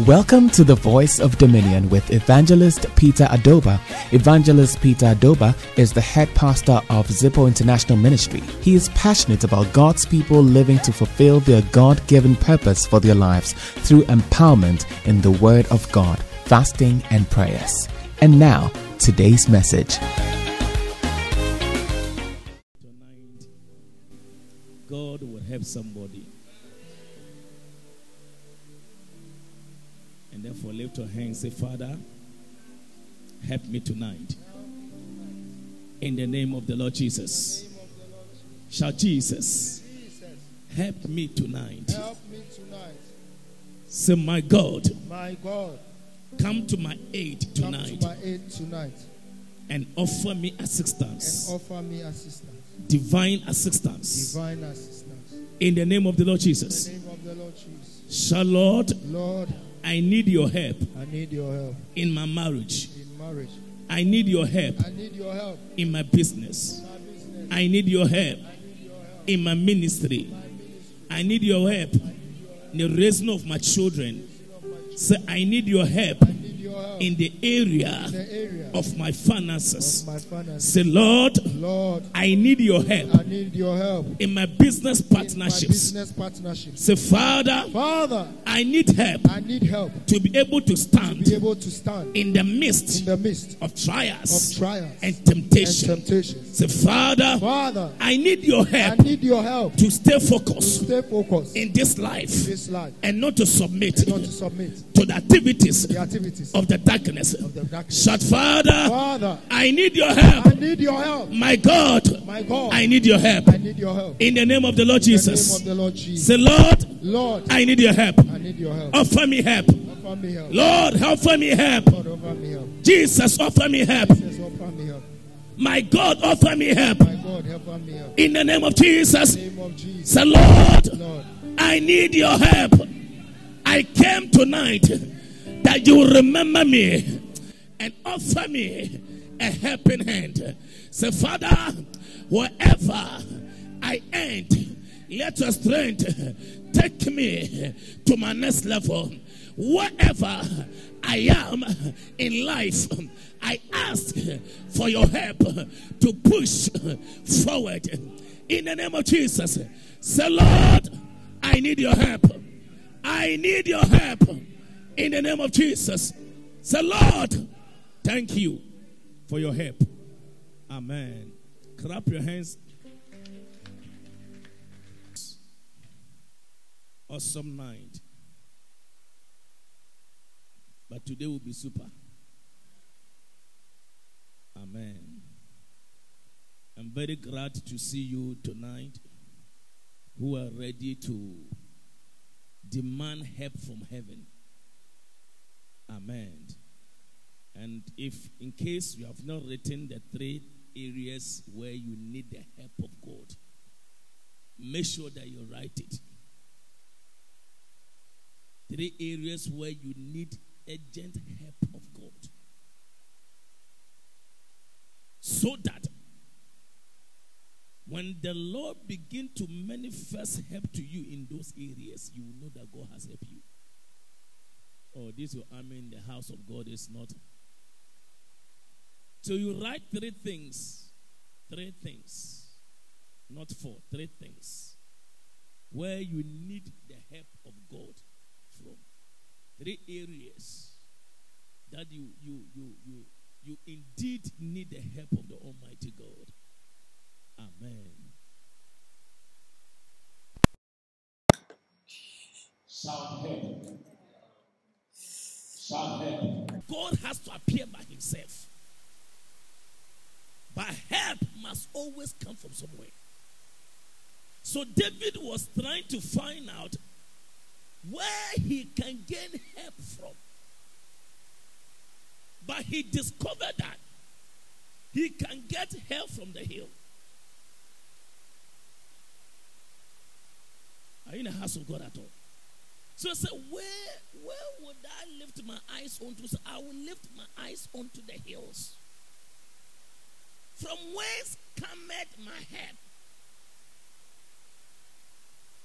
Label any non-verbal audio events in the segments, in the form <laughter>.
Welcome to the Voice of Dominion with Evangelist Peter Adoba. Evangelist Peter Adoba is the head pastor of Zipo International Ministry. He is passionate about God's people living to fulfill their God given purpose for their lives through empowerment in the Word of God, fasting, and prayers. And now, today's message. Tonight, God will help somebody. And therefore, lift your hands say, Father, help me tonight. In the name of the Lord Jesus. Shout, Jesus, help me tonight. Help me tonight. Say, My God, My God, come to my aid come tonight to my aid tonight and offer me and assistance, offer me assistance, divine assistance. divine assistance. In the name of the Lord In the Jesus. name of the Lord Jesus. Shall Lord, Lord, I need your help I need your help in my marriage. in marriage. I need your help I need your help in my business. in my business. I need your help need your help in my ministry. my ministry. I need your help in the raising of my children. Say, I need your help I need your help in the area in the area of my finances. of my finances. Say, Lord, Lord, I need your help I need your help in my business in my partnerships. business partnerships. Say, Father, Father, I need help I need help to be able to to stand be able to stand in the midst in the midst of trials of trials and and temptation. temptations. Say, Father, Father, I need your help. I need your help to stay to focused stay focused in in this life this life and not to submit not to submit to the activities the activities of the darkness. of the darkness. Shout, Father, Father, I need your help. I need your help. My God, My God, I need your help. I need your help. In the name of the Lord In the of the Lord Jesus. Say, Lord, Lord, I need your help. I need your help. Offer me help. Offer me help. Lord, offer me help. Lord, offer me help. Jesus, offer me help. Jesus, offer me help. My God, offer me help. My God, offer me help. In the name of Jesus. In the name of Jesus. Say, Lord, Lord, I need your help. I came tonight that you will remember me and offer me a helping hand. Say, Father, wherever I end, let your strength take me to my next level. Wherever I am in life, I ask for your help to push forward. In the name of Jesus, say, Lord, I need your help. I need your help. In the name of Jesus, say, Lord, thank you for your help. Amen. Clap your hands. Awesome night. But today will be super. Amen. I'm very glad to see you tonight who are ready to demand help from heaven. Amen. And if, in case you have not written the three areas where you need the help of God, make sure that you write it. Three areas where you need urgent help of God. So that when the Lord begin to manifest help to you in those areas, you will know that God has helped you. Oh, this your army in the house of God is not. So you write three things, three things, not four, three things, where you need the help of God from. Three areas that you you you you you indeed need the help of the Almighty God. Amen. Shout help. Shout help. God has to appear by himself. But help must always come from somewhere. So David was trying to find out where he can gain help from. But he discovered that he can get help from the hill. Are you in the house of God at all? So I said, Where where would I lift my eyes onto? So I will lift my eyes onto the hills. From whence cometh my help?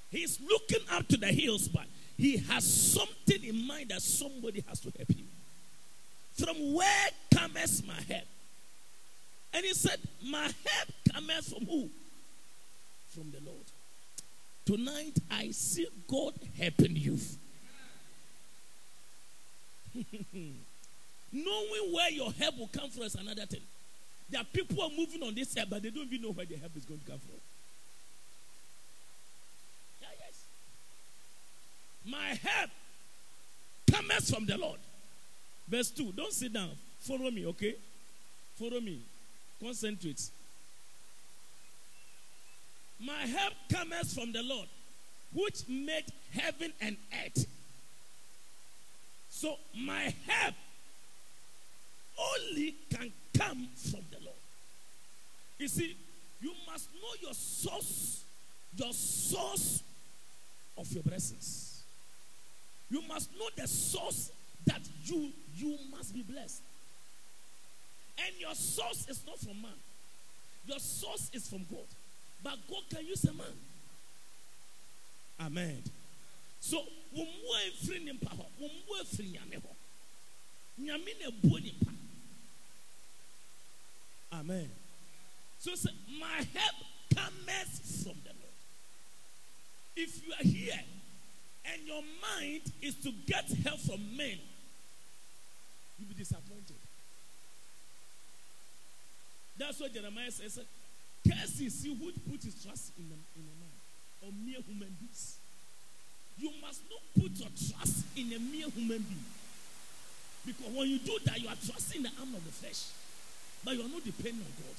He's looking up to the hills, but he has something in mind that somebody has to help him. From where cometh my help? And he said, My help cometh from who? From the Lord. Tonight, I see God helping you. <laughs> Knowing where your help will come from is another thing. There are people are moving on this earth, but they don't even know where their help is going to come from. Yeah, yes. My help comes from the Lord. Verse 2. Don't sit down. Follow me, okay? Follow me. Concentrate. My help comes from the Lord, which made heaven and earth. So my help only can come from the Lord. You see, you must know your source, your source of your blessings. You must know the source that you you must be blessed. And your source is not from man. Your source is from God. But God can use a man. Amen. So, we free nimpa ho, when we free nyame ho. Nyame na. Amen. So say, my help comes from the Lord. If you are here and your mind is to get help from men, you'll be disappointed. That's what Jeremiah says. Curse is he who put his trust in a, in a man or mere human beings. You must not put your trust in a mere human being. Because when you do that, you are trusting the arm of the flesh. But you are not depending on God.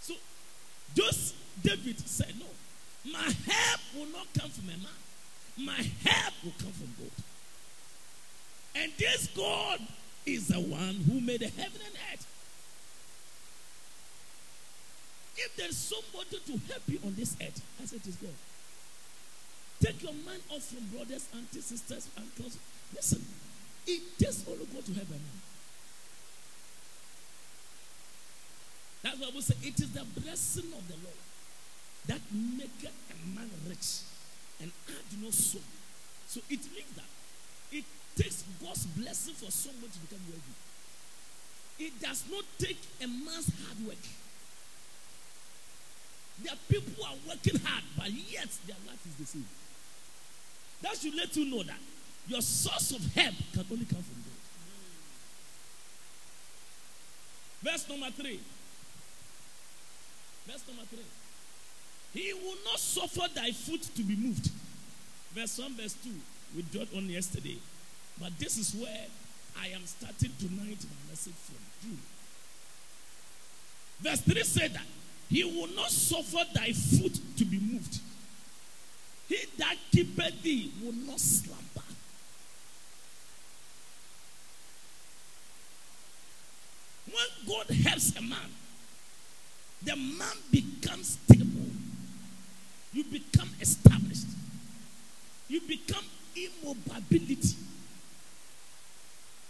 So, just David said, No, my help will not come from a man. My help will come from God. And this God is the one who made the heaven and earth. If there's somebody to help you on this earth, I said it is God. Take your mind off from brothers, aunties, sisters, uncles. Listen, it takes only God to help a man. That's why we say it is the blessing of the Lord that maketh a man rich and add no sorrow. So it means that it takes God's blessing for someone to become wealthy. It does not take a man's hard work. There are people who are working hard, but yet their life is the same. That should let you know that your source of help can only come from God. Verse number three. Verse number three. He will not suffer thy foot to be moved. Verse 1, verse 2. We dwelt on yesterday. But this is where I am starting tonight my message from. June. Verse 3 said that he will not suffer thy foot to be moved. He that keepeth thee will not slumber. When God helps a man, the man becomes stable. You become established. You become immobility.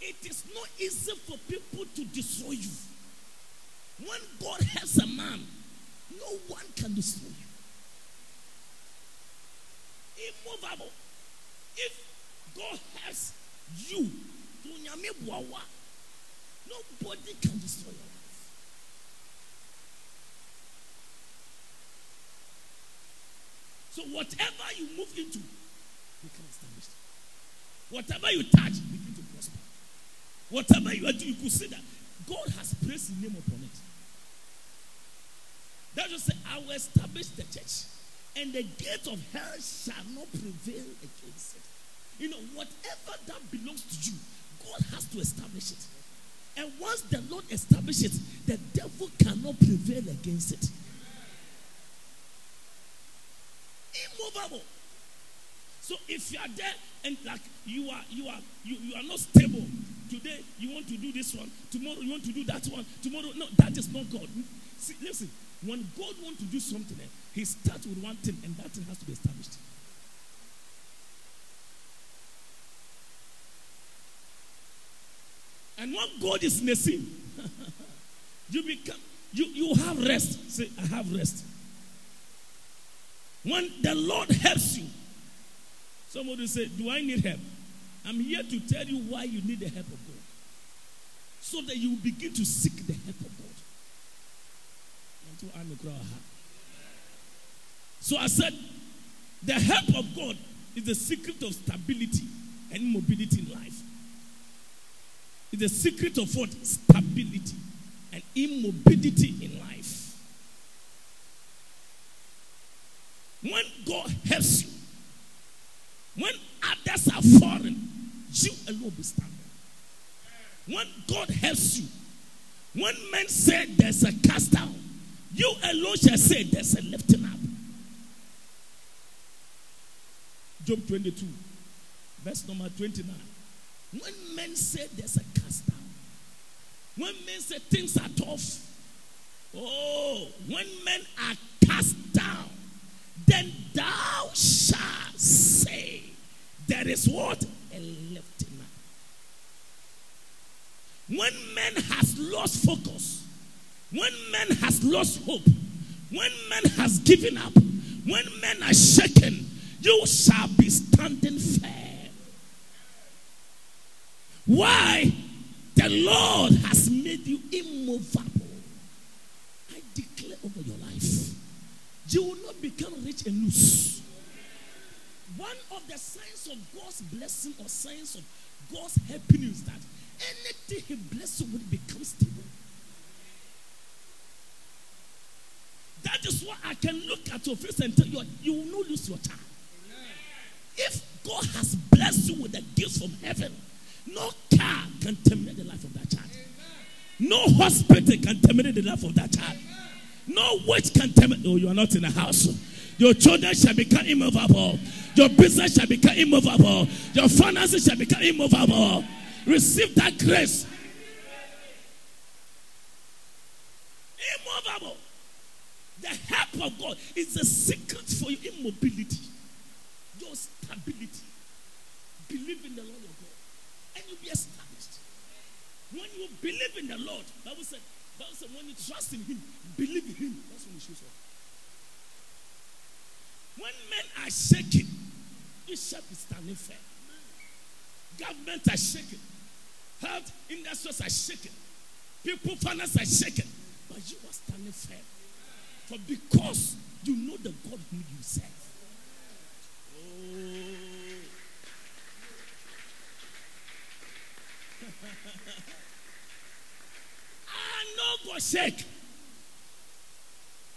It is not easy for people to destroy you. When God helps a man, no one can destroy you. Immovable. If God helps you, nobody can destroy you. So whatever you move into, become established. Whatever you touch, begin to prosper. Whatever you are doing, you that God has placed His name upon it. That just say, I will establish the church, and the gate of hell shall not prevail against it. You know, whatever that belongs to you, God has to establish it. And once the Lord establishes it, the devil cannot prevail against it. immovable. So if you are there and like you are you are you, you are not stable. Today you want to do this one, tomorrow you want to do that one, tomorrow no, that is not God. See, listen, when God wants to do something, eh, he starts with one thing and that thing has to be established. And when God is missing, <laughs> you become you, you have rest. Say, I have rest. When the Lord helps you, Somebody say, Do I need help? I'm here to tell you why you need the help of God. So that you begin to seek the help of God. So I said, the help of God is the secret of stability and mobility in life. It's the secret of what? Stability and immobility in life. When God helps you, when others are falling, you alone will be standing. When God helps you, when men say there's a cast down, you alone shall say there's a lifting up. Job 22, verse number 29. When men say there's a cast down, when men say things are tough, oh, when men are cast down, then thou shalt say, There is what? A lifting up. When men has lost focus, when man has lost hope, when man has given up, when men are shaken, you shall be standing firm. Why? The Lord has made you immovable. I declare over your life, you will not become rich and loose. One of the signs of God's blessing or signs of God's is that anything He blesses you with becomes stable. That is why I can look at your face and tell you you will not lose your child. If God has blessed you with the gifts from heaven, no car can terminate the life of that child. No hospital can terminate the life of that child. No witch can terminate. Oh, you are not in a house. Your children shall become immovable. Your business shall become immovable. Your finances shall become immovable. Receive that grace. Immovable. The help of God is the secret for your immobility, your stability. Believe in the Lord your God, and you'll be established. When you believe in the Lord, Bible said, Bible said, when you trust in Him, believe in Him. That's when He shows up. When men are shaking, you shall be standing firm. Government are shaking. Health industries are shaking. People, finance are shaking. But you are standing firm. For because you know the God whom you serve. Oh. <laughs> I know God shake.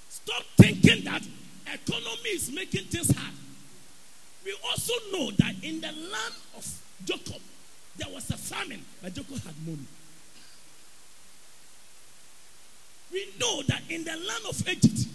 Stop thinking that economy is making things hard. We also know that in the land of Jacob, there was a famine, but Jacob had money. We know that in the land of Egypt,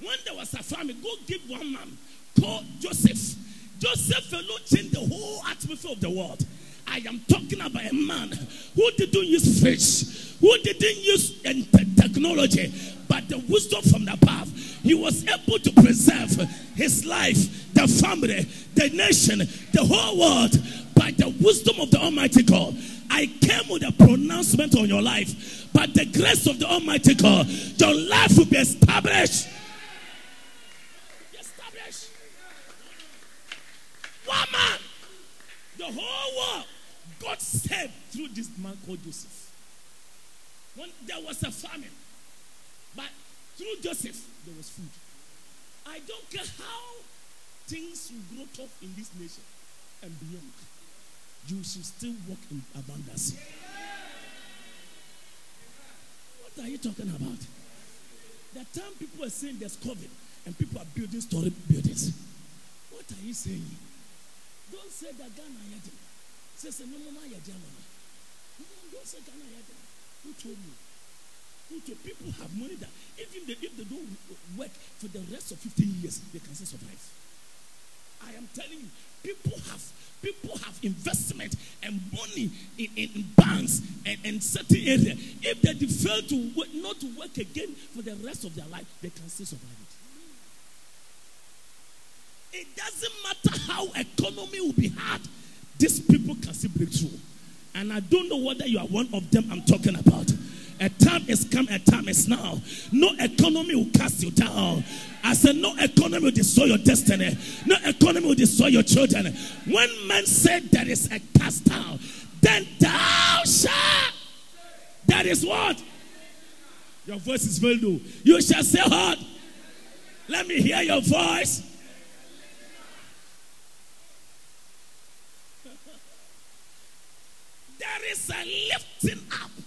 when there was a famine, go give one man called Joseph. Joseph alone changed the whole atmosphere of the world. I am talking about a man who didn't use fish, who didn't use technology, but the wisdom from the above. He was able to preserve his life, the family, the nation, the whole world by the wisdom of the Almighty God. I came with a pronouncement on your life, By the grace of the Almighty God, your life will be established. Established. One man, the whole world got saved through this man called Joseph. When there was a famine, but through Joseph, there was food. I don't care how things will grow tough in this nation and beyond you should still walk in abundance. What are you talking about? The time people are saying there's COVID and people are building storage buildings. What are you saying? Don't say that Ghana yet. Say, say, no, no, no, Germany. Don't say Ghana. Who told you? Who told you? people have money that even they, if they don't work for the rest of 15 years, they can still survive. I am telling you, people have people have investment and money in, in banks and, and certain area. If they fail to work, not to work again for the rest of their life, they can still survive it. It doesn't matter how economy will be hard, these people can still break through. And I don't know whether you are one of them I'm talking about. A time is come, a time is now. No economy will cast you down. I said, No economy will destroy your destiny. No economy will destroy your children. When men said there is a cast down, then thou shalt. That is what? Your voice is very low. You shall say what? Let me hear your voice. <laughs> there is a lifting up.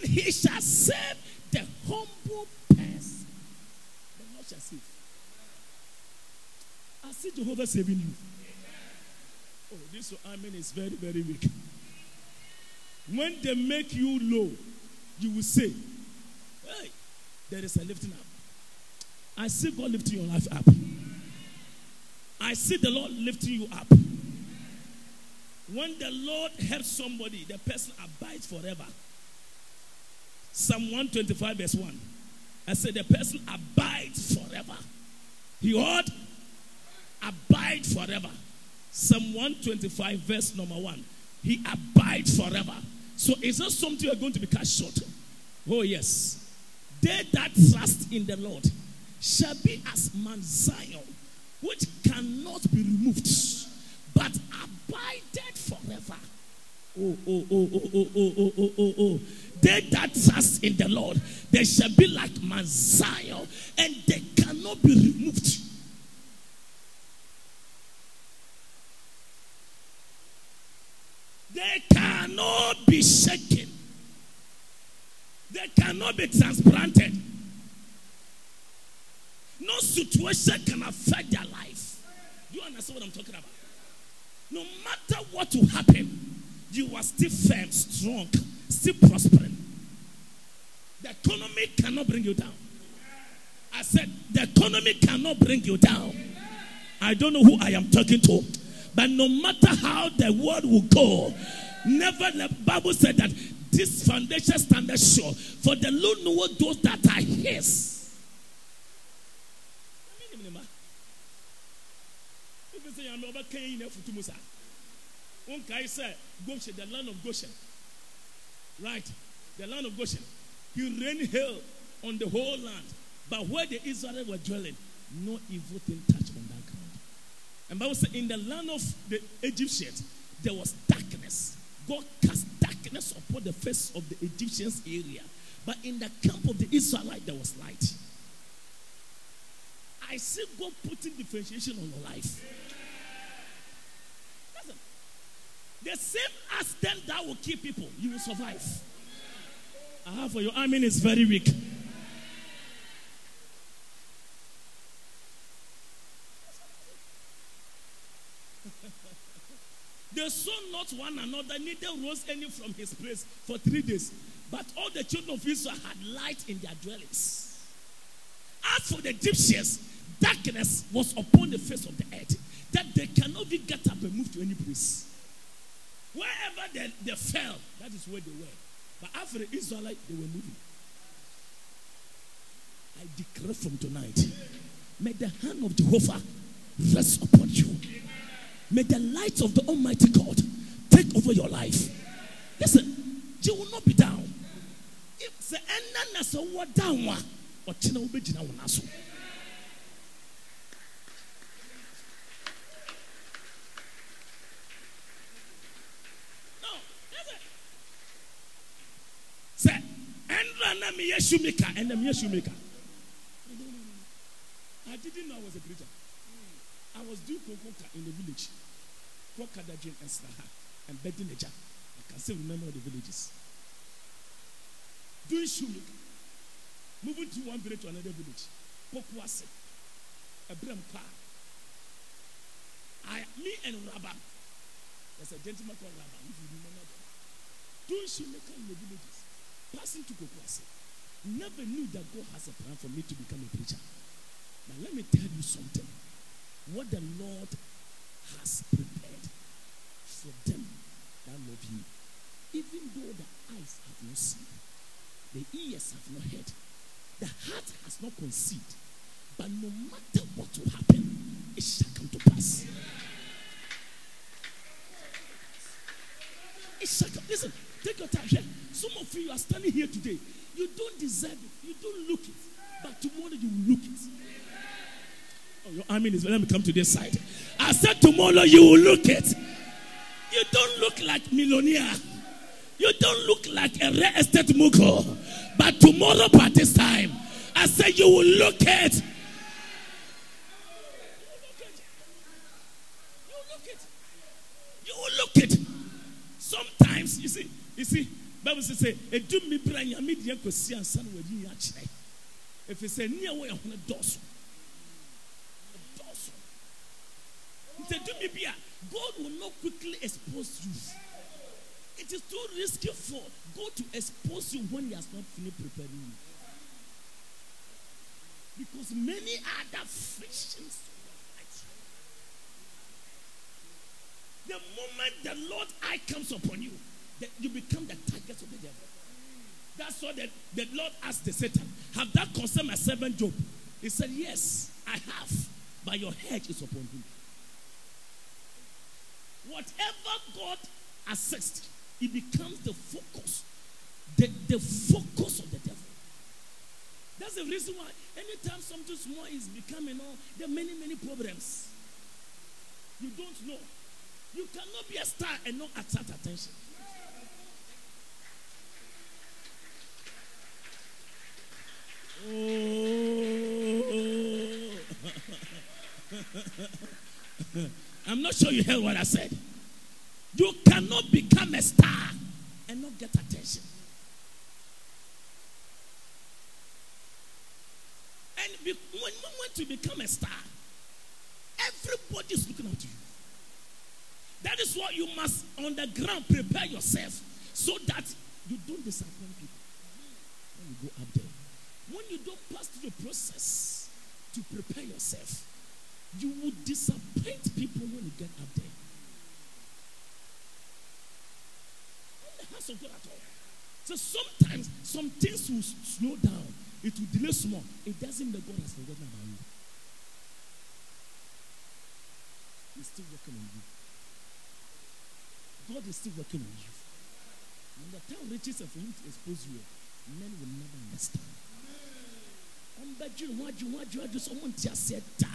And, he shall save the humble person. The Lord shall save. I see Jehovah saving you. Oh, this amen is very, very weak. When they make you low, you will say, Hey, there is a lifting up. I see God lifting your life up. I see the Lord lifting you up. When the Lord helps somebody, the person abides forever. Psalm 125, verse 1. I said, The person abides forever. He ought abide forever. Psalm 125, verse number 1. He abides forever. So is that something you are going to be cut short? Oh, yes. They that trust in the Lord shall be as Mount Zion, which cannot be removed, but abided forever. Oh, oh, oh, oh, oh, oh, oh, oh, oh, oh. They that trust in the Lord, they shall be like Mount Zion, and they cannot be removed. They cannot be shaken. They cannot be transplanted. No situation can affect their life. Do you understand what I'm talking about? No matter what will happen, you are still firm, strong, still prospering. The economy cannot bring you down. I said, the economy cannot bring you down. I don't know who I am talking to, but no matter how the world will go, never the Bible said that this foundation stands sure. For the Lord know those that are his. The land of Goshen. Right? The land of Goshen. He rained hail on the whole land. But where the Israelites were dwelling, no evil thing touched on that ground. And Bible said, in the land of the Egyptians, there was darkness. God cast darkness upon the face of the Egyptians area. But in the camp of the Israelite, there was light. I see God putting differentiation on your life. Listen, the same as them that will kill people, you will survive. Aha, for your army is very weak. <laughs> They saw not one another, neither rose any from his place for three days. But all the children of Israel had light in their dwellings. As for the Egyptians, darkness was upon the face of the earth, that they cannot even get up and move to any place. Wherever they, they fell, that is where they were. But after the Israelites, they were moving. I declare from tonight, may the hand of Jehovah rest upon you. May the light of the Almighty God take over your life. Listen, you will not be down. If the end down or China will be down Me yeshumika, and I'm yeshumika. I didn't know I was a preacher. I was doing kokoka in the village. Kokadajin and Snaha and Bedineja. I can still remember the villages. Doing shoemaking. Moving to one village to another village. Pokwase. Abraham Kwa. I, me and Rabba. There's a gentleman called Rabba, if you remember that. Doing shoemaking in the villages. Passing to Pokwase. Never knew that God has a plan for me to become a preacher. Now let me tell you something what the Lord has prepared for them that love you. Even though the eyes have not seen, the ears have not heard, the heart has not conceived, but no matter what will happen, it shall come to pass. It shall come. Listen, take your time here. of you are standing here today, you don't deserve it. You don't look it. But tomorrow you will look it. Oh, your army is let me come to this side. I said tomorrow you will look it. You don't look like millionaire. You don't look like a real estate mogul. But tomorrow by this time, I said you will look it. You will look it. You will look it. Sometimes you see, you see, Bible says, say, "Edu mi bra nyame di akosi ansa na wadi akyerɛ." If it's a near way, I want to dose. Dose. Nti edu mi bia, God will not quickly expose you. It is too risky for God to expose you when He has not finished preparing you. Because many other frictions. The moment the Lord eye comes upon you, that you become the target of the devil. That's what the, the Lord asked the Satan. Have that concerned my servant Job? He said, Yes, I have. But your head is upon him. Whatever God assists, it becomes the focus. The, the focus of the devil. That's the reason why anytime something small is becoming all, there are many, many problems. You don't know. You cannot be a star and not attract attention. I'm not sure you heard what I said. You cannot become a star and not get attention. And be, when, when to become a star, everybody is looking to you. That is why you must, on the ground, prepare yourself so that you don't disappoint people when you go up there. When you don't pass through the process to prepare yourself, you will disappoint people when you get up there. In the house of God at all. So sometimes some things will slow down. It will delay small. It doesn't mean God has forgotten about you. He's still working on you. God is still working on you. When the time reaches for him to expose you, men will never understand. Ho sɛ aseɛ da.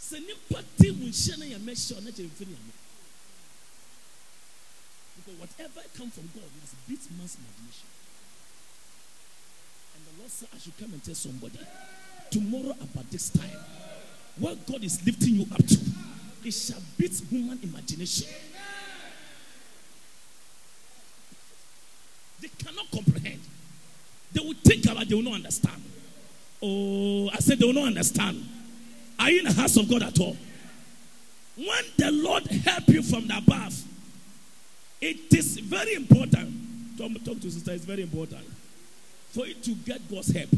Sɛ nipa te mu nhyɛ yɛ mɛhyɛ because whatever come from God must beat man's imagination. And the Lord said I should come and tell somebody tomorrow about this time what God is lifting you up to it shall beat human imagination. They cannot comprehend. They will think about they will not understand Oh, I said they will not understand. Are you in the house of God at all? When the Lord help you from the above, it is very important. Talk, talk to sister, it's very important for you to get God's help.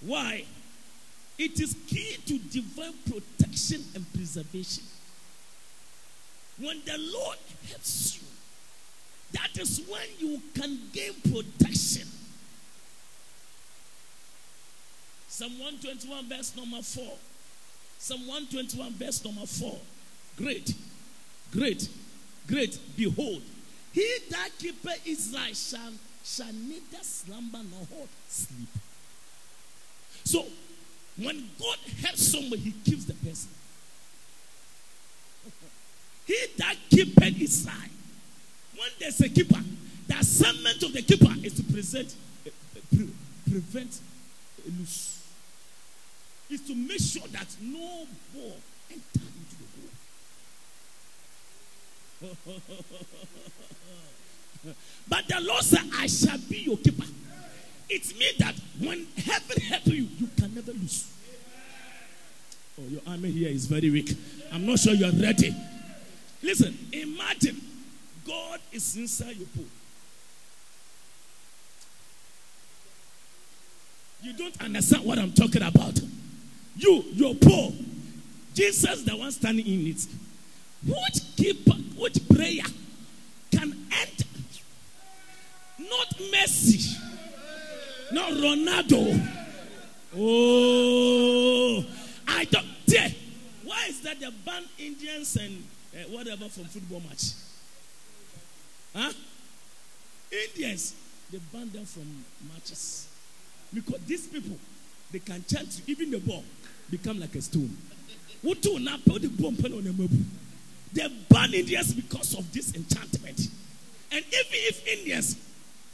Why? It is key to divine protection and preservation. When the Lord helps you, that is when you can gain protection. Psalm 121, verse number 4. Psalm 121, verse number 4. Great, great, great. Behold, he that keepeth Israel shall, shall neither slumber nor sleep. So, when God helps somebody, he keeps the person. he that keepeth Israel. When there's a keeper, the assignment of the keeper is to present, uh, pre- prevent loose is to make sure that no ball enter into the goal. <laughs> but the Lord said, I shall be your keeper. It means that when heaven helps you, you can never lose. Oh, your army here is very weak. I'm not sure you are ready. Listen, imagine God is inside your pool. You don't understand what I'm talking about. You, your poor. Jesus, the one standing in it. Which keeper, which prayer can enter? Not Messi, not Ronaldo. Oh, I don't dare. Why is that they ban Indians and uh, whatever from football match? Huh? Indians, they ban them from matches. Because these people, they can chant even the ball become like a stone. What do now put the bomb on the mobile? They ban Indians because of this enchantment. And even if Indians,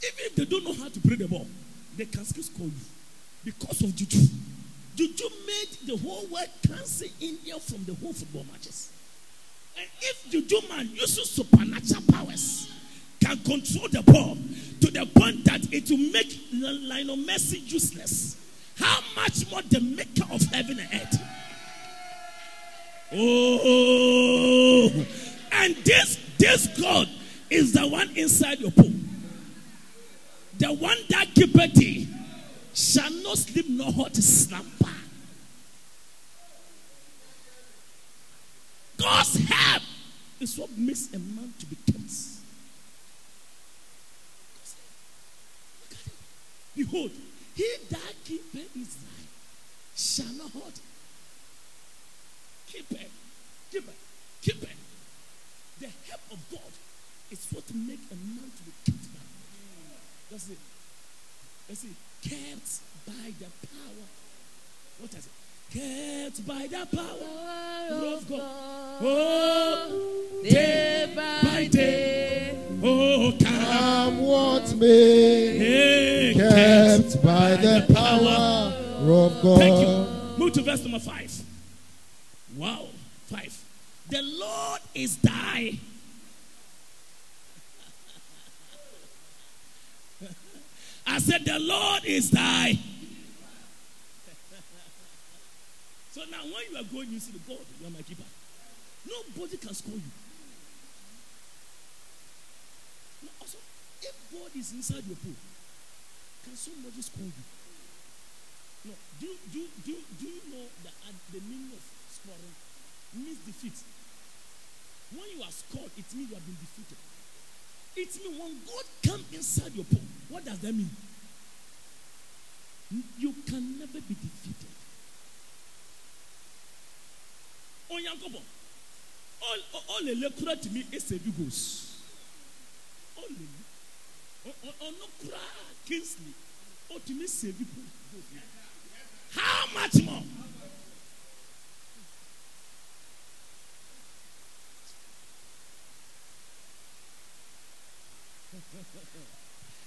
even if they don't know how to play the ball, they can still score you because of juju. Juju made the whole world cancel India from the whole football matches. And if juju man uses supernatural powers, can control the ball to the point that it will make Lionel Messi useless, how much more the maker of heaven and earth? Oh, and this this God is the one inside your pool. The one that keepeth thee shall not sleep nor hot slumber. God's help is what makes a man to be kept. Behold, he that keepeth Israel shall not hurt. Keep it, keep it, keep it. The help of God is what make a man to be kept by. That's it. That's it. Kept by the power. What is it? Kept by the power of God. Oh, day by day. Oh, come. Come what may, kept by the power of God. Thank God. you. Move to verse number five. Wow, five. The Lord is thy. <laughs> I said, The Lord is thy. So now, when you are going, you see the God, you are my keeper. Nobody can score you. Now, also, if God is inside your pool, can somebody score you? No. Do, do, do, do you know at the meaning of scoring means defeat? When you are scored, it means you have been defeated. It means when God comes inside your pool, what does that mean? You can never be defeated. Onyankobo, all all the lecturer to me is a goes. All the no kura Kingsley, oh to me save people. How much more?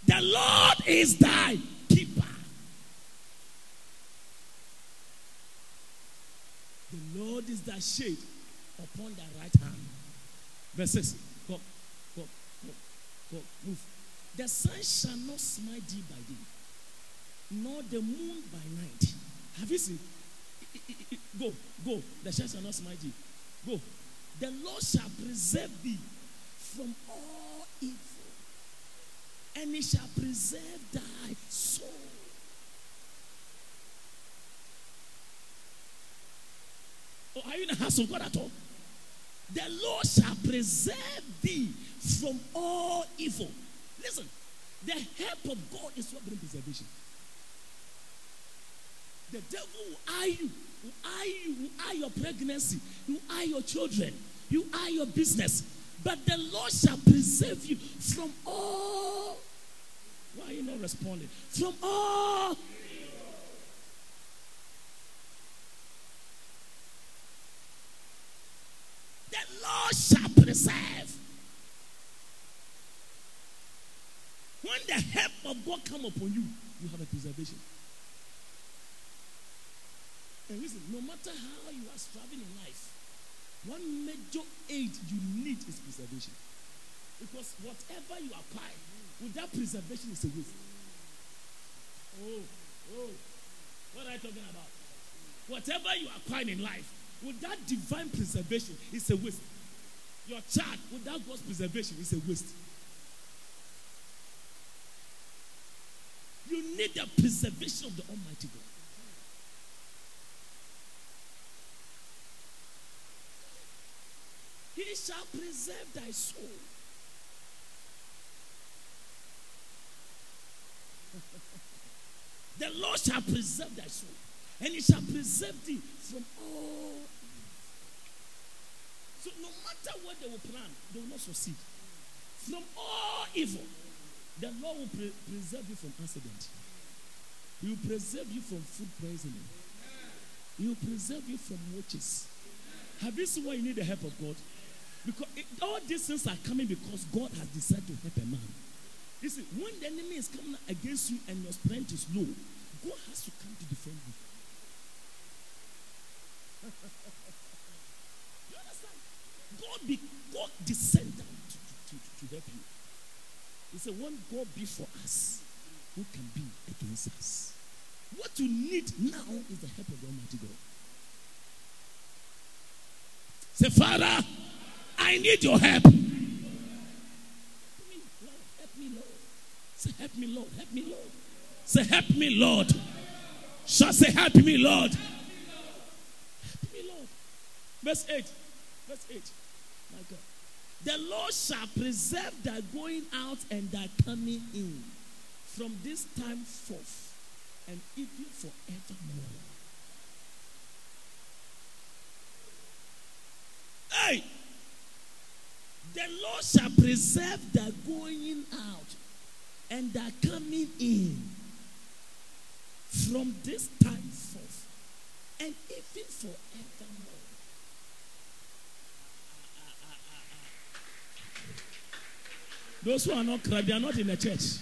The Lord is thy keeper. The Lord is thy shade upon thy right hand. Verse 6. Go, go, go, go, move. The sun shall not smite thee by day, nor the moon by night. Have you seen? Go, go. The sun shall not smite thee. Go. The Lord shall preserve thee from all evil, and he shall preserve thy soul. Oh, are you in the house of God at all? The Lord shall preserve thee from all evil. Listen, the help of God is what brings preservation. The devil will eye you, will eye you, will eye your pregnancy, will eye your children, you eye your business. But the Lord shall preserve you from all. Why are you not responding? From all. Lord shall preserve. When the help of God come upon you, you have a preservation. And listen, no matter how you are striving in life, one major aid you need is preservation. Because whatever you acquire, without preservation is a waste. Oh, oh, what am I talking about? Whatever you acquire in life, without divine preservation, is a waste. Your child, without God's preservation, is a waste. You need the preservation of the Almighty God. He shall preserve thy soul. the Lord shall preserve thy soul, and he shall preserve thee from all. So, no matter what they will plan, they will not succeed. From all evil. The Lord will pre- preserve you from accident. He will preserve you from food poisoning. He will preserve you from witches. Have you seen why you need the help of God? Because it, all these things are coming because God has decided to help a man. You see, when the enemy is coming against you and your strength is low, God has to come to defend you. <laughs> God be God descend down to, to, to, help you. He said, when God be for us, who can be against us? What you need now is the help of the Almighty God. Say, Father, I need your help. Help me, Lord. Help me, Lord. Say, help me, Lord. Help me, Lord. Say, help me, Lord. Shall say, help me, Lord. Help me, Lord. Verse 8. Verse 8. My God. The Lord shall preserve thy going out and thy coming in from this time forth and even forevermore. Hey! The Lord shall preserve thy going out and thy coming in from this time forth and even forevermore. Those who are not crying, they are not in the church.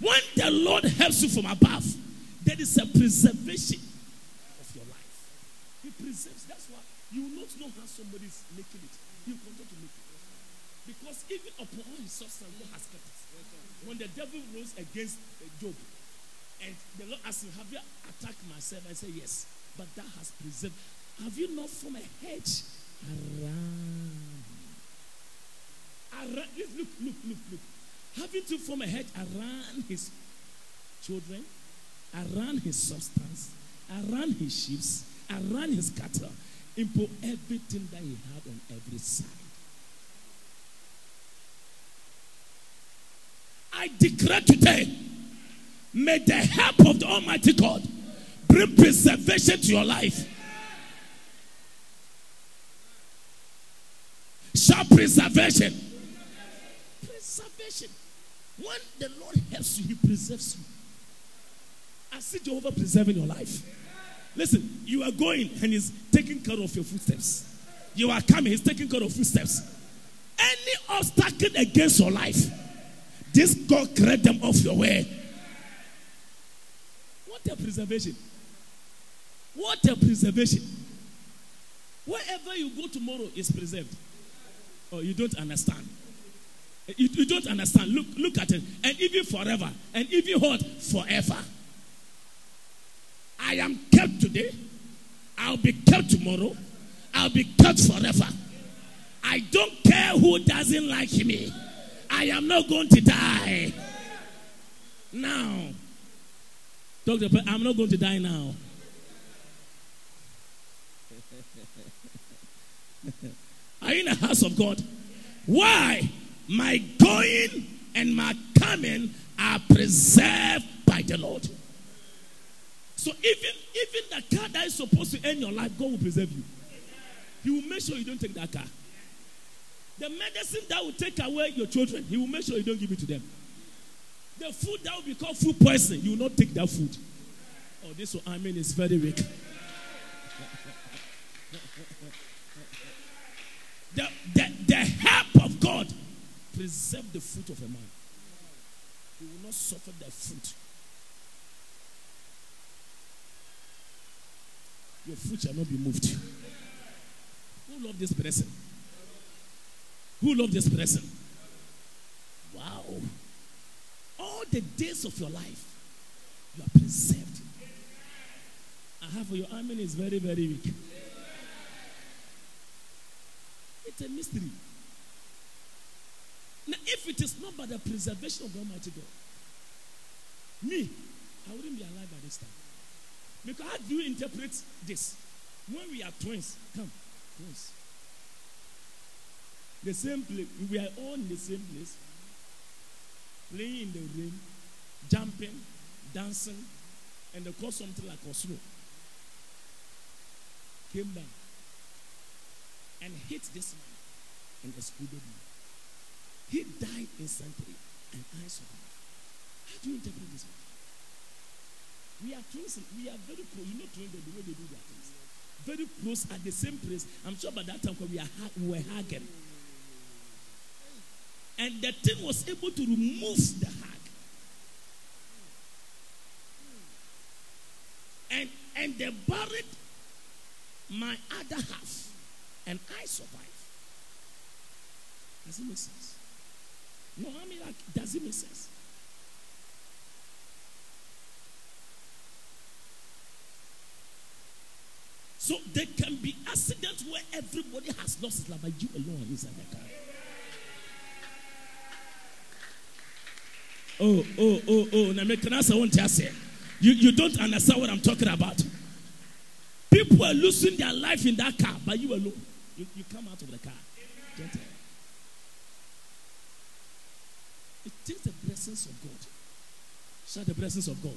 When the Lord helps you from above, there is a preservation of your life. He preserves. That's why you will not know how somebody is making it. He will continue to make it. Because even upon his substance, God has kept it. When the devil rose against uh, Job, and the Lord asked him, Have you attacked myself? I said, Yes. But that has preserved. Have you not formed a hedge around? Around. Look, look, look, look. Having to form a hedge around his children, around his substance, around his sheep, around his cattle, into everything that he had on every side. I declare today, may the help of the Almighty God bring preservation to your life. Shout preservation. Preservation. When the Lord helps you, He preserves you. I see Jehovah preserving your life. Listen, you are going and He's taking care of your footsteps. You are coming, He's taking care of footsteps. Any obstacle against your life, this God create them off your way. What a preservation! What a preservation! Wherever you go tomorrow is preserved. Oh, you don't understand. You, you don't understand. Look, look at it. And even forever. And even what? Forever. I am kept today. I'll be kept tomorrow. I'll be kept forever. I don't care who doesn't like me. I am not going to die. Now. Talk to I'm not going to die now. <laughs> Are you in the house of God? Why? My going and my coming are preserved by the Lord. So even even the car that is supposed to end your life, God will preserve you. He will make sure you don't take that car. The medicine that will take away your children, He will make sure you don't give it to them. The food that will become food poison, you will not take that food. Oh, this one, I mean, is very weak. The, the, the help of God preserve the fruit of a man. He will not suffer the fruit. Your fruit shall not be moved. Who love this person? Who love this person? Wow. All the days of your life, you are preserved. I have your amen is very, very weak. It's a mystery. Now, if it is not by the preservation of the Almighty God, me, I wouldn't be alive by this time. Because how do you interpret this? When we are twins, come, twins. The same place, we are all in the same place, playing in the rain, jumping, dancing, and they call something like Oslo. Came down and hit this man. and excluded me. He died instantly, and I survived. How do you interpret this? We are close. We are very close. You know, twins, the way they do their things. Very close at the same place. I'm sure by that time we, are, we were hugging. And the thing was able to remove the hug. And, and they buried my other half. And I survive. Does it make sense? No, I mean, like, does it make sense? So there can be accidents where everybody has lost his life, but you alone are inside the car. Oh, oh, oh, oh. Now, can I say? You, you don't understand what I'm talking about. People are losing their life in that car, but you alone. You, you come out of the car. Gentle. It takes the blessings of God. Shout the blessings of God.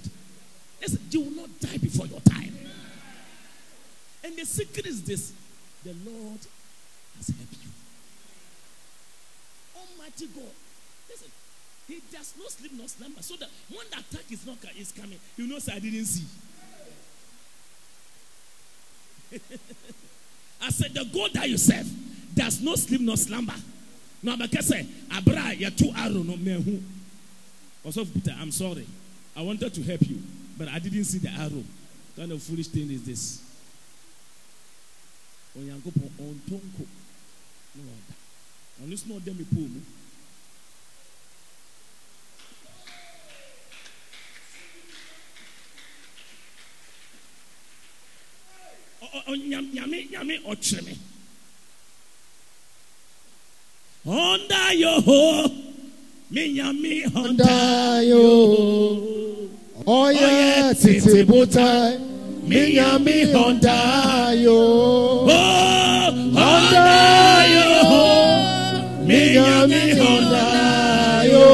Listen, you will not die before your time. And the secret is this the Lord has helped you. Almighty God. Listen, He does not sleep nor slumber. So that when the attack is not is coming, you know, I didn't see. <laughs> I said, the God that you serve does not sleep nor slumber. No, say, Abra, you're too arrow, no man. Also, Peter, I'm sorry. I wanted to help you, but I didn't see the arrow. What kind of foolish thing is this? me nyame nyame ɔkyerɛ me. Ɔnda yo ho me nyame ɔnda yo ɔyɛ tete botae me nyame ɔnda yo ɔnda yo me nyame ɔnda yo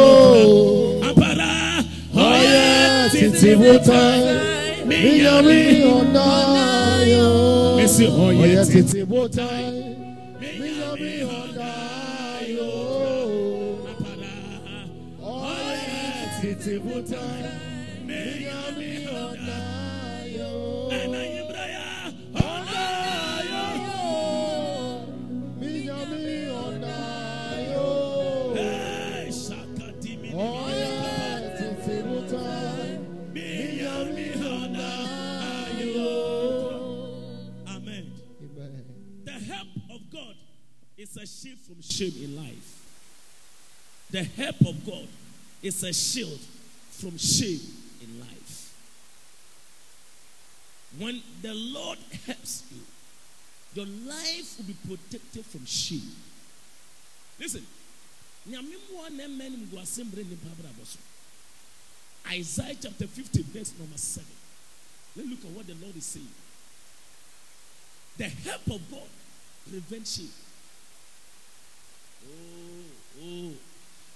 apara ɔyɛ tete botae me nyame ɔnda ɔyɛ ɔyɛ tete tete botae me me nyame ɔnda yo apara ɔyɛ a shield from shame in life. The help of God is a shield from shame in life. When the Lord helps you, your life will be protected from shame. Listen. Isaiah chapter 50, verse number 7. Let's look at what the Lord is saying. The help of God prevents shame.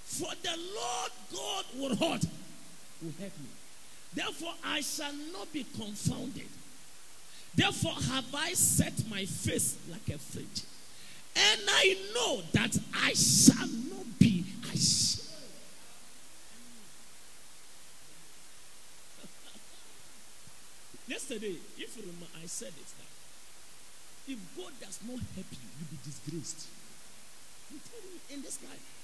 For the Lord God will will help me. Therefore, I shall not be confounded. Therefore, have I set my face like a flint. And I know that I shall not be ashamed. <laughs> Yesterday, if you remember, I said it that if God does not help you, you'll be disgraced. I'm telling you, in this life?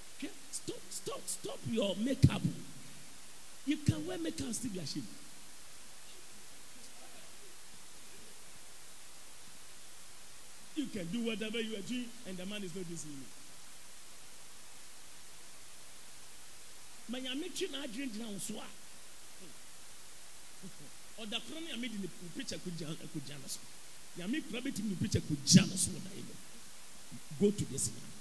Stop, stop, stop your makeup. You can wear makeup and still be ashamed. You can do whatever you are doing, and the man is not listening. you. Ma nyame twe n'adwene gyina wo so a ɔda koro no nyame de ne picture kɔgya no so nyame kura bɛtumi ne picture kɔgya no so wɔ daeɛ go to this man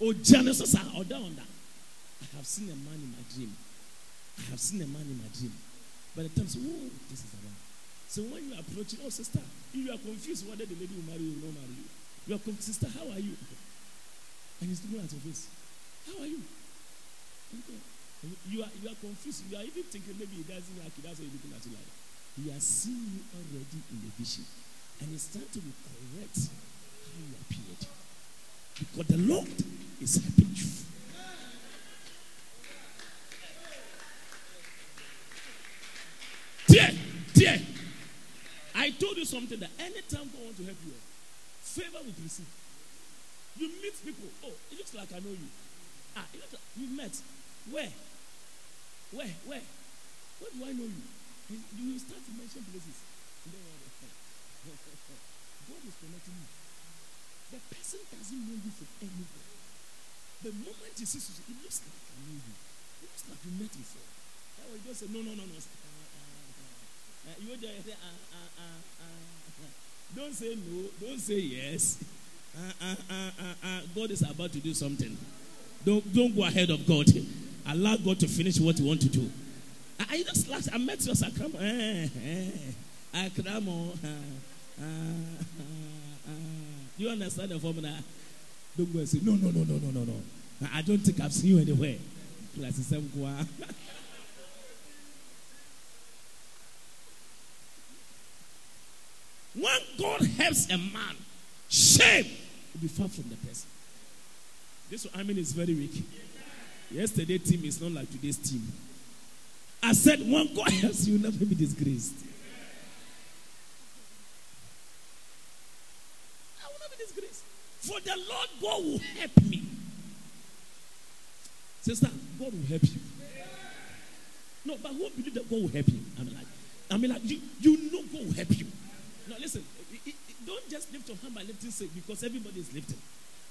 Oh, ah, oh, I have seen a man in my dream I have seen a man in my dream by the time so oh this is the one so when you approach oh sister if you are confused whether the lady will marry you or not marry you you are confused sister how are you and he's looking at your face how are you You are you are confused. You are even thinking maybe he doesn't like you. That's why he's looking at you like. He has seen you already in the vision, and it's time to be correct how you appeared. Because the Lord is helping you. Dear, dear, I told you something that anytime God wants to help you, favor will receive. You meet people. Oh, it looks like I know you. Ah, looks like you met. Where? Where? Where? Where do I know you? You, you start to mention places. <laughs> God is connecting you. The person doesn't know you from anywhere. The moment he sees you, it looks like I know you. It looks like you met before. That way, just say, no, no, no, no. Uh, uh, uh, you just say, uh, uh, uh, uh. Don't say no. Don't say yes. Uh, uh, uh, uh, uh. God is about to do something. Don't, don't go ahead of God. Allow God to finish what He want to do. I, I just last I met you as come. Eh, eh, come. Uh, uh, uh, you understand the formula? Don't go and say, no, no, no, no, no, no, no. I don't think I've seen you anywhere. <laughs> Class is <laughs> When God helps a man, shame will be far from the person. This I mean is very weak. Yesterday team is not like today's team. I said, when God <laughs> helps you, never be disgraced. I will never be disgraced. The Lord God will help me. Sister, God will help you. No, but who believe that God will help you? I mean, like, I mean, like, you, you know God will help you. Now, listen, don't just lift your hand by lifting sake because everybody is lifting.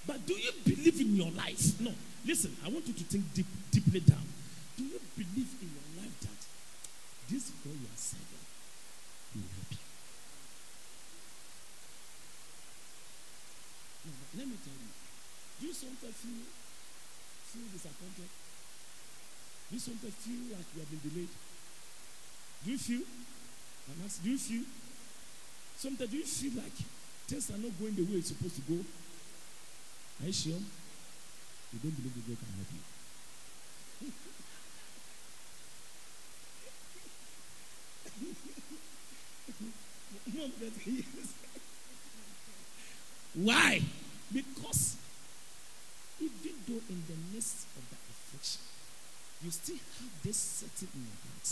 But do you believe in your life? No. Listen, I want you to think deep, deeply down. Do you believe in your life that this God you are serving will help you? No, let me tell you. Do you sometimes feel, feel disappointed? Do you sometimes feel like you have been delayed? Do you feel? I ask. Do you feel? Sometimes do you feel like things are not going the way it's supposed to go? Are you sure? You don't believe that God can help you. <laughs> Why? Because even though in the midst of the affliction, you still have this setting in your heart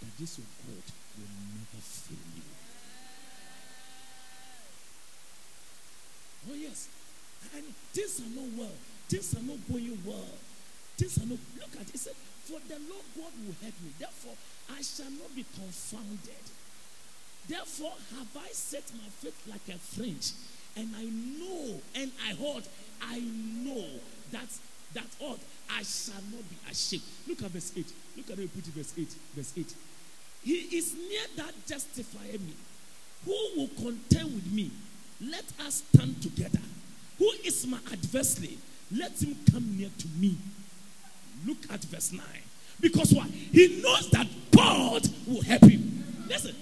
that this your God will never fail you. Oh, yes. And things are not well. Things are not going well. Things are not. Look at it. It said, For the Lord God will help me. Therefore, I shall not be confounded. Therefore, have I set my faith like a fringe. And I know, and I heard, I know that that odd, I shall not be ashamed. Look at verse 8. Look at put it, verse 8. Verse 8. He is near that justify me. Who will contend with me? Let us stand together. Who is my adversary? Let him come near to me. Look at verse 9. Because what? He knows that God will help him. Listen.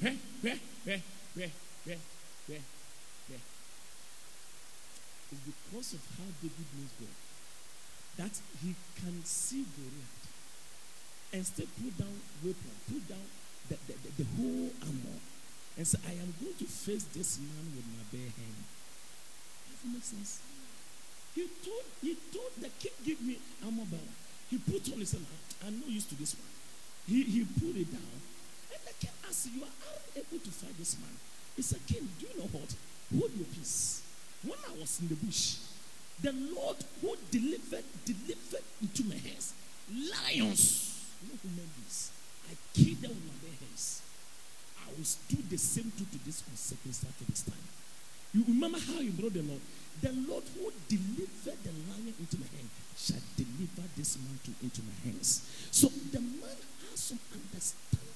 Where, where, where, where, where, where, where? It's David knows God that he can see Goliath and still put down weapon, put down the, the, the, the whole armor, and say, I am going to face this man with my bare hand. Does it make sense? He told, he told the king, give me armor bearer. He put on his hand. I'm not used to this one. He, he put it down. And the king asked, You are able to fight this man. He said, King, do you know what? Hold your peace. When I was in the bush, the Lord who delivered, delivered into my hands lions, not human beings. I killed them with my bare hands. I will do the same thing to this this time. You remember how you brought the Lord? The Lord who delivered the lion into my hand shall deliver this man to, into my hands. So the man has some understanding.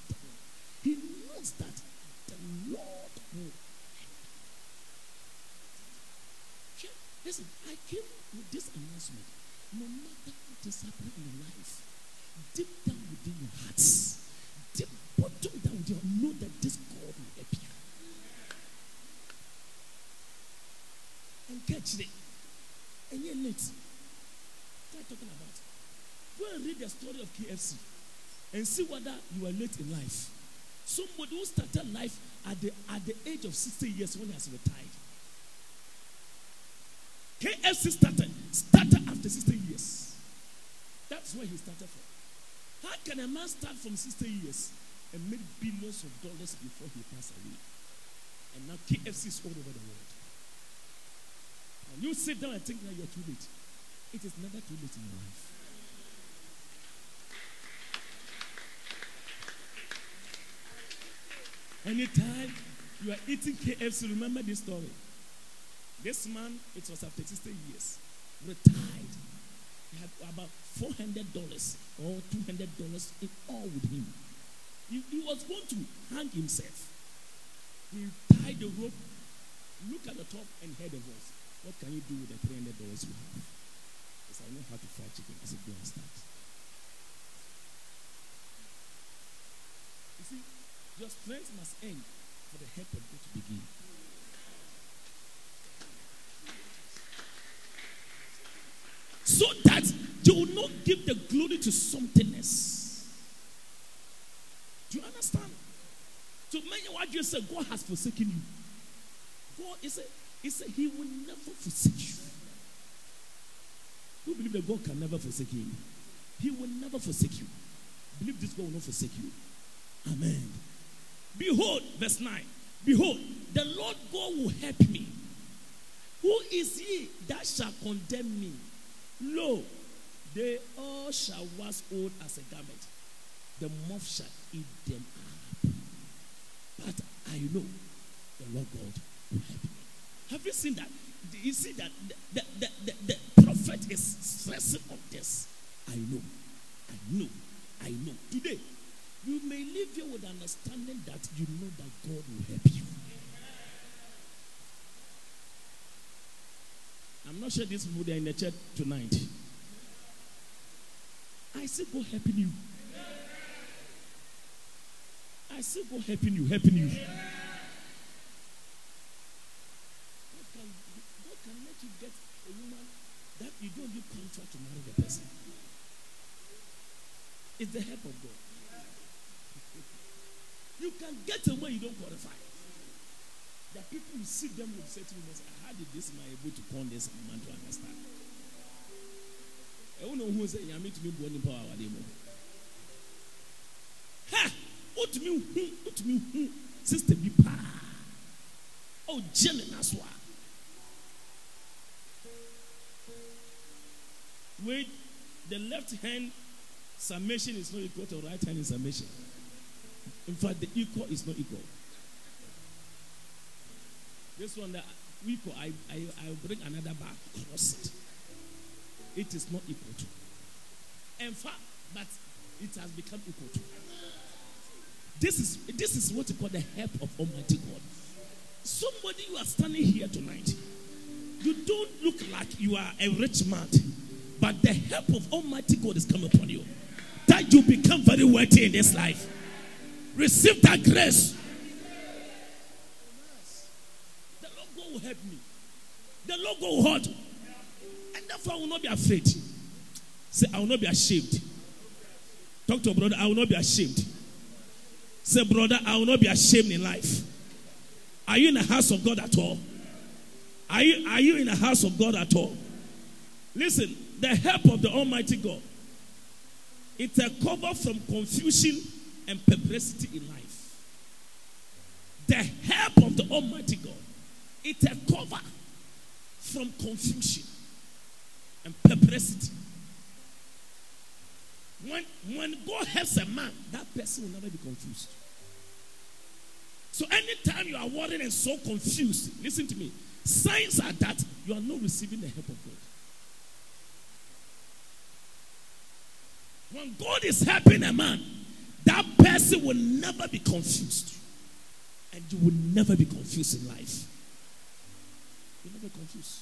He knows that the Lord will Listen, I came with this announcement. No matter what is happening in your life, deep down within your hearts, deep bottom down there, know that this God will help you. And catch it. And you're late. What are you talking about? Go and read the story of KFC and see whether you are late in life. Somebody who started life at the at the age of 60 years when he has retired. KFC started started after 16 years. That's where he started from. How can a man start from 16 years and make billions of dollars before he passed away? And now KFC is all over the world. And you sit down and think that you're too late. It is never too late in your life. Anytime you are eating KFC, remember this story. This man, it was after 60 years, retired. He had about $400 or $200 in all with him. He, he was going to hang himself. He tied the rope, looked at the top, and heard a voice. What can you do with the $300 you have? He said, I know how to fry chicken. I said, go and start. You see, your strength must end for the help of God to begin. So that you will not give the glory to something else. Do you understand? So many what you say, God has forsaken you. God is a, he said he will never forsake you. Who believe that God can never forsake you? He will never forsake you. Believe this God will not forsake you. Amen. Behold, verse 9. Behold, the Lord God will help me. Who is he that shall condemn me? Lo, they all shall wax old as a garment. The moth shall eat them up. But I know the Lord God will help me. Have you seen that? You see that the, the, the, the prophet is stressing on this. I know, I know, I know. Today, you may live here with understanding that you know that God will help you. I'm not sure these people are in the church tonight. I see God helping you. I see God helping you, helping you. God can, God can let you get a woman that you don't need contract to marry the person. It's the help of God. You can get a way you don't qualify. People who see them will say to me, How did this man able to con this man to understand? I don't know who say, I'm to me born in power. Ha! What me who? Hmm? What me who? Hmm? Sister be. Oh, Jenny Naswa. Wait, the left hand summation is not equal to right hand summation. In fact, the equal is not equal. This one that equal, I, I, I will bring another bar, cross it. It is not equal to. In fact, but it has become equal to. This is this is what you call the help of Almighty God. Somebody you are standing here tonight, you don't look like you are a rich man, but the help of Almighty God is coming upon you. That you become very wealthy in this life. Receive that grace. The Lord God will help me. The Lord will hold. And therefore, I will not be afraid. Say, I will not be ashamed. Talk to a brother, I will not be ashamed. Say, brother, I will not be ashamed in life. Are you in the house of God at all? Are you, are you in the house of God at all? Listen, the help of the Almighty God. It's a cover from confusion and perplexity in life. The help of the Almighty God. It's a cover from confusion and perplexity. When, when God helps a man, that person will never be confused. So anytime you are worried and so confused, listen to me. Signs are that you are not receiving the help of God. When God is helping a man, that person will never be confused. And you will never be confused in life. Never confused.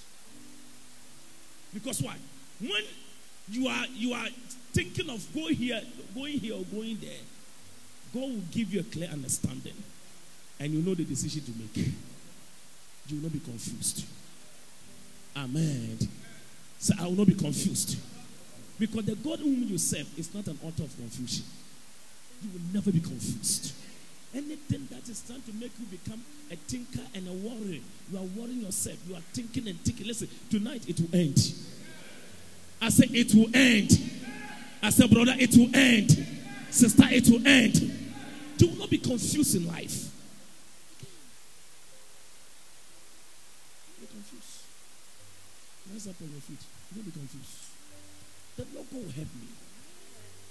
Because why? When you are you are thinking of going here, going here or going there, God will give you a clear understanding. And you know the decision to make. You will not be confused. Amen. So I will not be confused. Because the God whom you serve is not an author of confusion. You will never be confused. Anything that is trying to make you become a thinker and a worrier, you are worrying yourself. You are thinking and thinking. Listen, tonight it will end. I say it will end. I say, brother, it will end. Sister, it will end. Do not be confused in life. Be confused. Rise up on your feet. Don't be confused. The Lord will help me.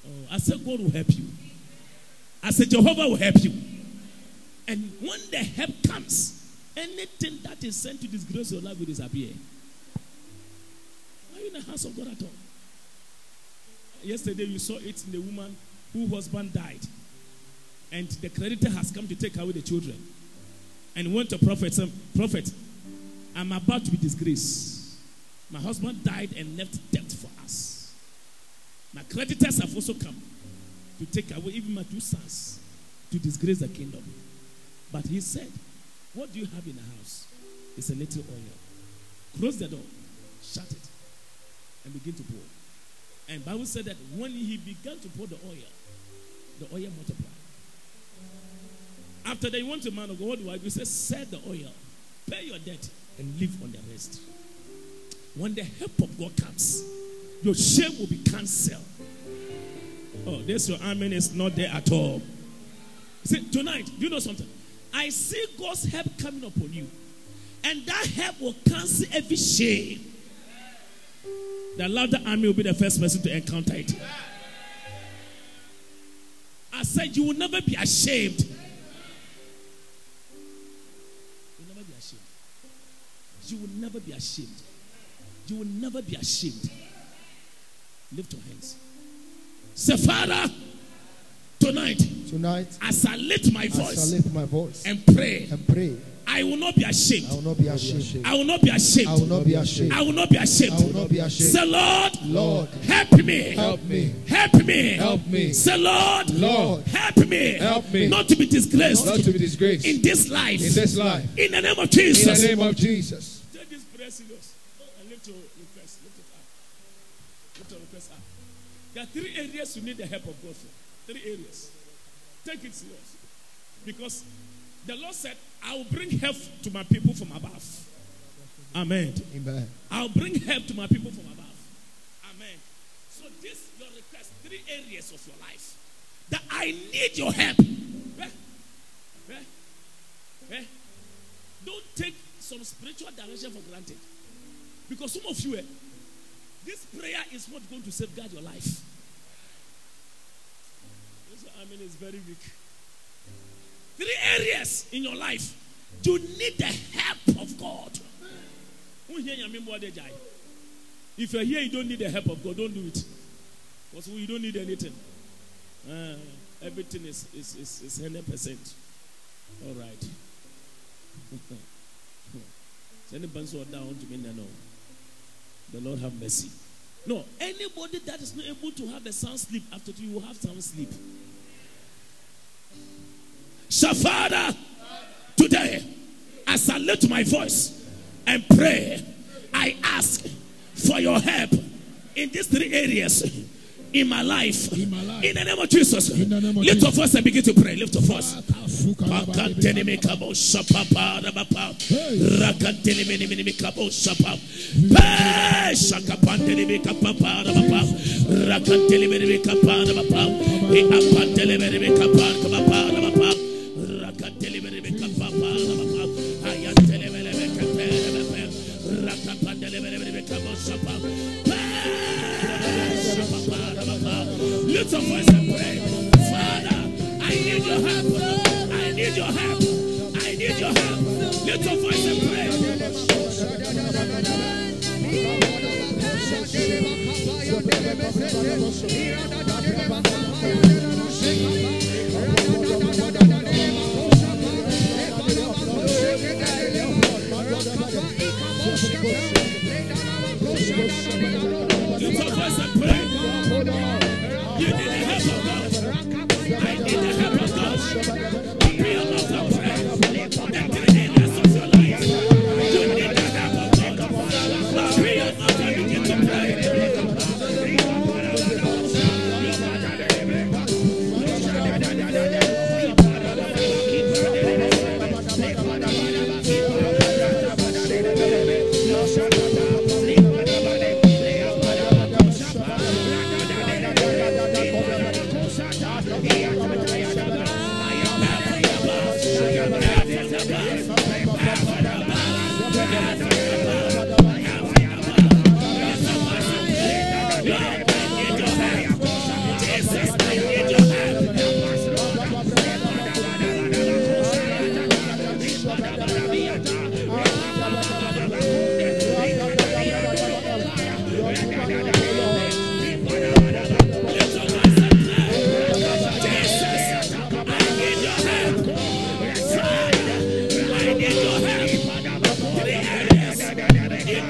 Oh, I said, God will help you. I said, Jehovah will help you. And when the help comes, anything that is sent to disgrace your life will disappear. Are you in the house of God at all? Yesterday, you saw it in the woman whose husband died. And the creditor has come to take away the children. And went to prophet, said, Prophet, I'm about to be disgraced. My husband died and left debt for us. My creditors have also come to take away even my two sons to disgrace the kingdom. But he said, What do you have in the house? It's a little oil. Close the door, shut it, and begin to pour. And Bible said that when he began to pour the oil, the oil multiplied. After they went to man of God, what do I do? He said, Sell the oil, pay your debt, and live on the rest. When the help of God comes, your shame will be cancelled. Oh, this your amen is not there at all. See, tonight, do you know something? I see God's help coming upon you. And that help will cancel every shame. The louder army will be the first person to encounter it. I said, You will never be ashamed. You will never be ashamed. You will never be ashamed. You will never be ashamed. Lift your hands. Say, Father, tonight, Tonight, as I lift my voice lift my voice and pray, and pray. I will not be ashamed. I will not be ashamed. I will not be ashamed. I will not be ashamed. I will not be I will not be ashamed. Say, Lord, Lord, help me. help me. Help me. Help me. Say, Lord, Lord, help me. help me. Not to be disgraced not to be disgraced in this life. in this life. In the name of Jesus. In the name of Jesus. Take this prayer serious and lift your request. Lift it up. Lift your request up. There are three areas you need the help of God for. Three areas. Take it serious. Because the Lord said, I will bring help to my people from above. Amen. Amen. I'll bring help to my people from above. Amen. So this your request, three areas of your life that I need your help. Eh? Eh? Eh? Don't take some spiritual direction for granted. Because some of you, eh, this prayer is what's going to safeguard your life. This I mean is very weak. Three areas in your life. You need the help of God. If you're here, you don't need the help of God, don't do it. Because you don't need anything. Uh, everything is, is, is, is 100%. All right. Is anybody so down to me now? The Lord have mercy. No, anybody that is not able to have a sound sleep after you will have sound sleep. So, Father, today, as I lift my voice and pray, I ask for your help in these three areas in my life. In my life. In the name of Jesus. In the name of lift Jesus. your voice and begin to pray. Lift voice. Pakantene Lift your voice and pray. Father, I need your help. I need your help. I need your help. Lift your voice and pray. Lift your voice and pray. You need the help of God. I need the help of God.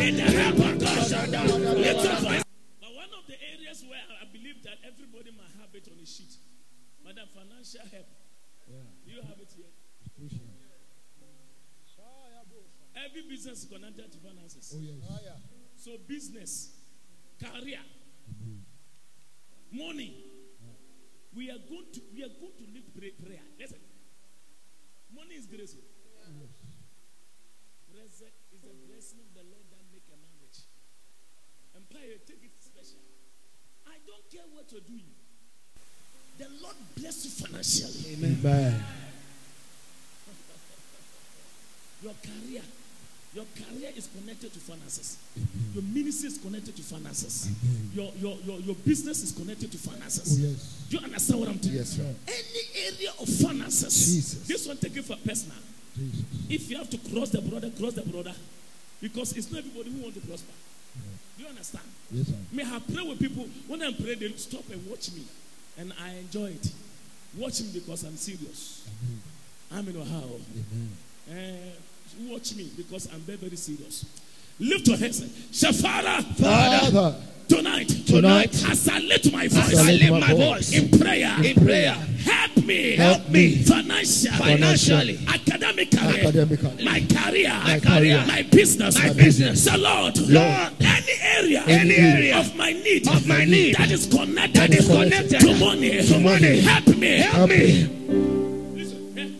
But one of the areas where I believe that everybody might have it on a sheet, but Madam, financial help. Yeah. Do you have it here? Every business is connected to finances. Oh, yes. Oh, yeah. So business, career, mm-hmm. money. Yeah. We are going to we are going to live prayer. Listen, money is grace. Yeah. Yes. Is the blessing of the Lord. Empire, take it special. I don't care what you're doing. The Lord bless you financially. Amen. <laughs> Your career, your career is connected to finances. Your ministry is connected to finances. Your, your, your, your business is connected to Oh finances. yes. Do you understand what I'm telling Yes, you? sir. Any area of finances, Jesus. this one take it for personal. Jesus. If you have to cross the border, cross the border. Because it's not everybody who wants to prosper. Do you understand? Yes, sir. May I pray with people. When I pray, they stop and watch me. And I enjoy it. Watch me because I'm serious. I'm in Ohio. Amen. Uh, watch me because I'm very, very serious. Lift your hands. Say, Father, Father, tonight, Tonight, as I lift my voice, as I lift my voice. in prayer, in prayer, help me, Help me. Financially, financially, academically, academically, my career, my career, my business, my business. So Lord, Lord, any area, any area of my need, of my need that is connected, that is connected to money, to money. help me, help me. Listen?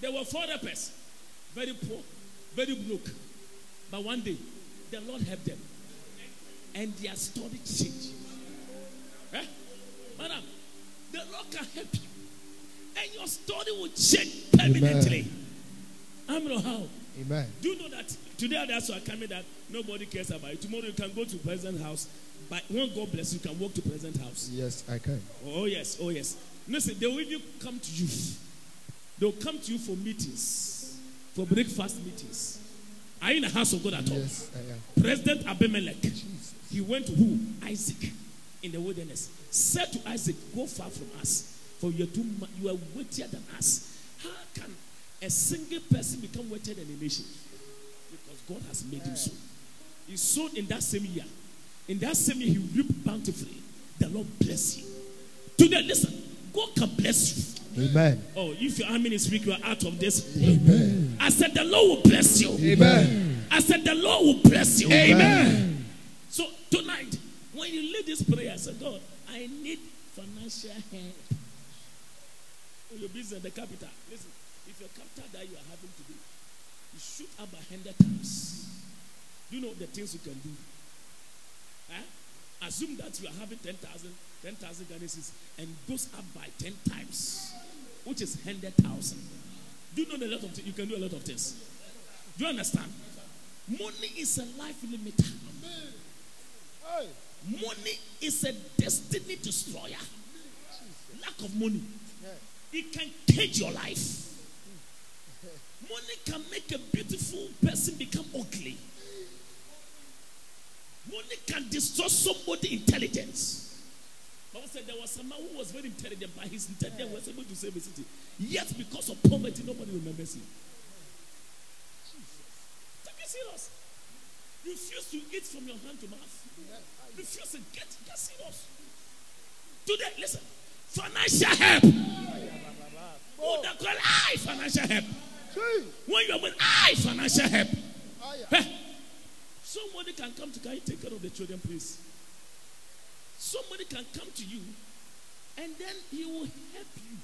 There were four rappers, very poor, very broke. But one day, the Lord helped them. And their story changed. Eh? Madam, the Lord can help you. And your story will change permanently. I don't know how. Amen. Do you know that today that's why coming that nobody cares about it. Tomorrow you can go to president house. But when God bless you, you can walk to president house. Yes, I can. Oh, yes, oh, yes. Listen, they will even come to you. They'll come to you for meetings, for breakfast meetings. Are you in the house of God at all? Yes, I am. President Abimelech, he went to who? Isaac in the wilderness. Said to Isaac, Go far from us, for you are, too, you are weightier than us. How can a single person become weightier than a nation? Because God has made him so. He sowed in that same year. In that same year, he reaped bountifully. The Lord bless you. Today, listen, God can bless you. Amen. Oh, if your army is weak, you are out of this. Amen. I said, The Lord will bless you. Amen. I said, The Lord will bless you. Amen. So tonight, when you lead this prayer, say, God, I need financial help. Oh, For your business, the capital. Listen, if your capital that you are having today, you shoot up a hundred times. Do you know the things you can do? Huh? Assume that you are having 10,000 10,000 Ghanaians and goes up by 10 times, which is 100,000. Do you know a lot of things? You can do a lot of things. Do you understand? Money is a life limiter. Money is a destiny destroyer. Lack of money, it can cage your life. Money can make a beautiful person become ugly. Money can destroy somebody's intelligence. Bible said there was a man who was very intelligent, but his intelligence was able to save a city. Yet, because of poverty, nobody remembers him. Take it serious. Refuse to eat from your hand to mouth. Refuse to get, get serious. Today, listen. Financial help. Oh, they call I financial help. When you are with I financial help. Somebody can come to can you take care of the children, please? Somebody can come to you and then he will help you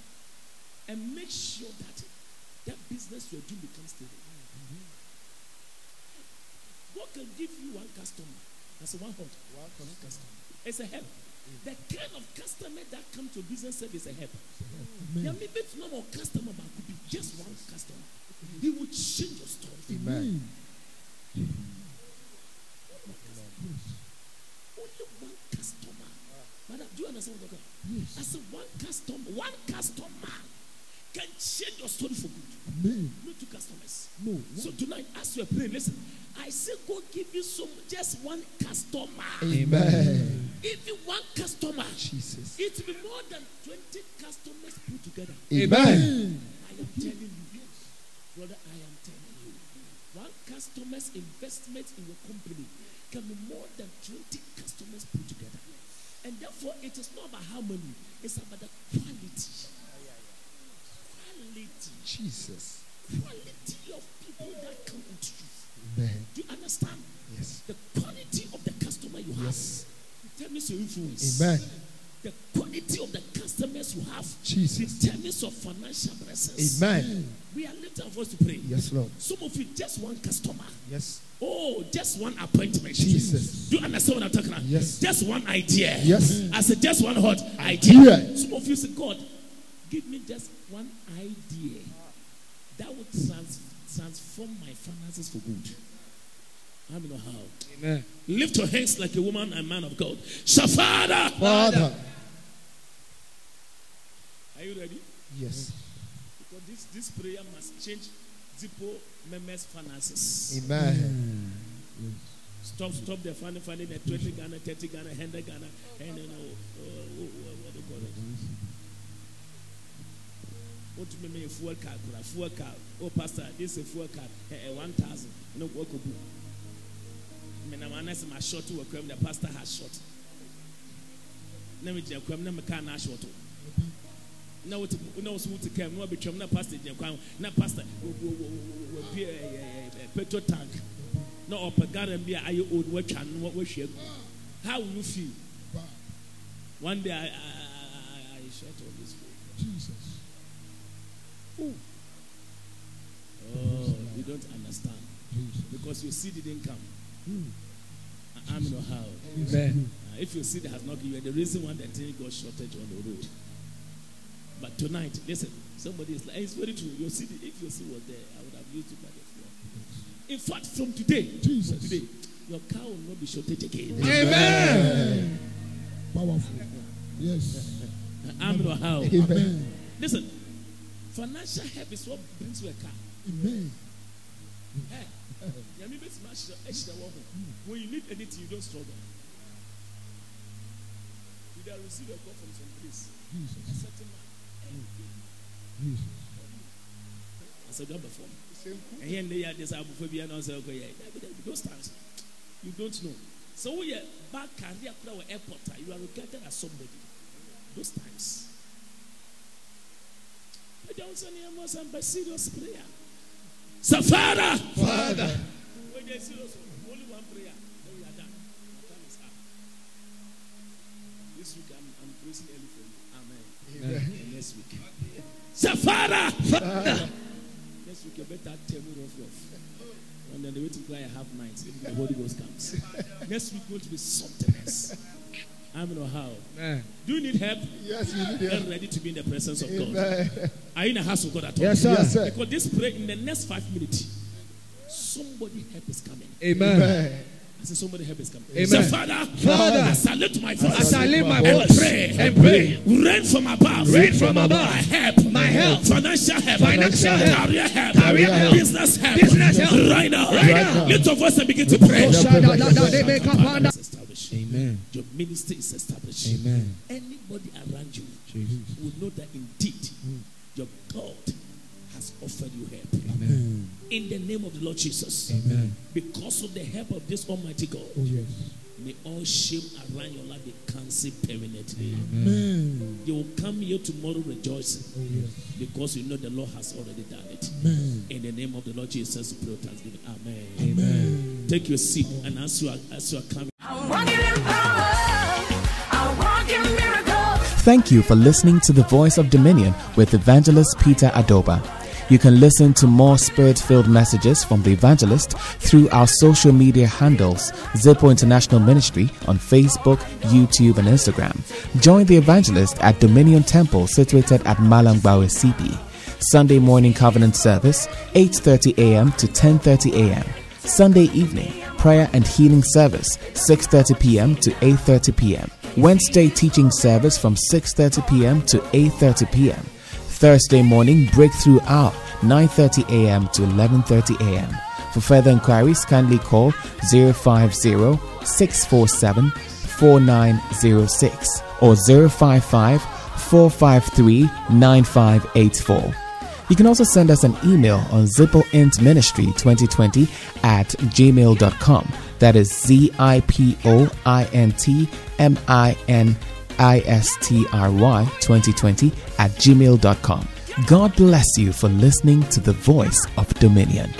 and make sure that that business you're doing becomes stable. God can give you one customer as a one hot. One customer. It's a help. The kind of customer that comes to a business service is a help. There may be no more customer, but could be just one customer. He will change your story. Amen. Only one customer. Madam, do you understand what I'm talking about? Yes. I said one customer, one customer can change your story for good. Amen. No two customers. No. So tonight, as you are praying, listen. I say, God give you some just one customer. Amen. If you one customer, Jesus. it will be more than 20 customers put together. Amen. I am telling you. Brother, I am telling you, one customer's investment in your company can be more than 20 customers put together. And therefore, it is not about how many, it's about the quality. Quality. Jesus. Quality of people that come into you. Amen. Do you understand? Yes. The quality of the customer you have Yes. determines your influence. Amen. The quality of the customers you have Jesus. determines your financial blessings. Amen. We are lifting our voice to pray. Yes, Lord. Some of you, just one customer. Yes. Oh, just one appointment. Jesus. Do you understand what I'm talking about? Yes. Just one idea. Yes. I said, just one hot idea. Idea. Some of you say, God, give me just one idea that would trans- transform my finances for good. I don't know how. Amen. Lift your hands like a woman and man of God. So, Father, Father. Are you ready? Yes. Because this, this prayer must change Zipo members' finances. Amen. Stop, stop the funny, funny, the 20 Ghana, 30 Ghana, 100 Ghana, and then, uh, uh, what, what do you call it? What do you mean, a fuel card? A fuel card. Oh, Pastor, this is a fuel card. Eh, eh, 1,000. You know, what could be? I mean, I'm honest, my short to a crime, the pastor has shot. Let me just come, let me can not short. Na wote na woso wote kam na wabɛtwam na pastor gyina kwan na pastor wabie petrol tank. Na ɔpɛ garan bi a ayɛ old watwa no wahwie agu. How will you feel? One day i i i, I shut all this way Jesus. oh you don't understand. Because your seed didn't come. Hmm. I- i'm not how. Amen. Uh, if your seed has not given, you the reason why the thing got shortage on the road. But tonight, listen, somebody is like, it's very true. Your seed, if your seed was there, I would have used it by the floor. In fact, from today, Jesus. from today, your car will not be shortage again. Amen. Powerful. Yes. I'm not how. Amen. Listen, financial help is what brings you a car. Amen. Hey, Yami bets smash the edge the wall. When you need anything, you don't struggle. You will receive a call from some place. A certain man. Jesus. I said, God before. And here and there, there's a before we announce okay, yeah. Those times, you don't know. So oh, we are back career crowd airport. Ah, you are regarded as somebody. Those times. But don't say any more some serious prayer. So Father, Father. when you're serious, only one prayer, then we are done. My time is up. This week I'm, I'm praising early for you. Amen. Amen. And next week. Say, Father, Father. next week you better tell me rough rough. And then the way to cry I have nights if the Holy Ghost comes. next week going to be something else. I don't know how. Amen. Do you need help? Yes, we need Get it. ready to be in the presence of God. Amen. Are you in the house of God at all? Yes, sir. Yes, sir. Because this prayer in the next five minutes, somebody help is coming. Amen. Amen. I said somebody help is coming. Amen. Say, Father, Father, I salute my voice. As I lift my and pray, and pray, rain from above, Rain from above. my help, My help. financial help, Financial help. career help, Career help. business help, Business help. right now, Right now. Lift your voice and begin to pray. Amen. Is established. Amen. Your ministry is established. Amen. Anybody around you will know that indeed hmm. your God has offered you help. Amen. In the name of the Lord Jesus, Amen. because of the help of this Almighty God, Oh, yes. may all shame around your life be cancelled permanently. Amen. You will come here tomorrow rejoicing Oh, yes. because you know the Lord has already done it. Amen. In the name of the Lord Jesus, we pray with thanksgiving. Amen. Amen. Take your seat, and as you are, as you are coming. I'm walking in power. I walk in miracles. Thank you for listening to the Voice of Dominion with Evangelist Peter Adoba. You can listen to more spirit filled messages from the evangelist through our social media handles, Zipo International Ministry on Facebook, YouTube, and Instagram. Join the evangelist at Dominion Temple situated at Malangbawe CP. Sunday morning covenant service, 8:30 a.m. to 10:30 a.m. Sunday evening, prayer and healing service, 6:30 p.m. to 8:30 p.m. Wednesday teaching service from 6:30 p.m. to 8:30 p.m. Thursday morning breakthrough hour 9:30 a.m. to 11:30 a.m. For further inquiries, kindly call 050 647 4906 or 055 453 9584. You can also send us an email on zipointministry 2020 at gmail.com. That is Z I P O I N T M I N ISTRY2020 at gmail.com. God bless you for listening to the voice of Dominion.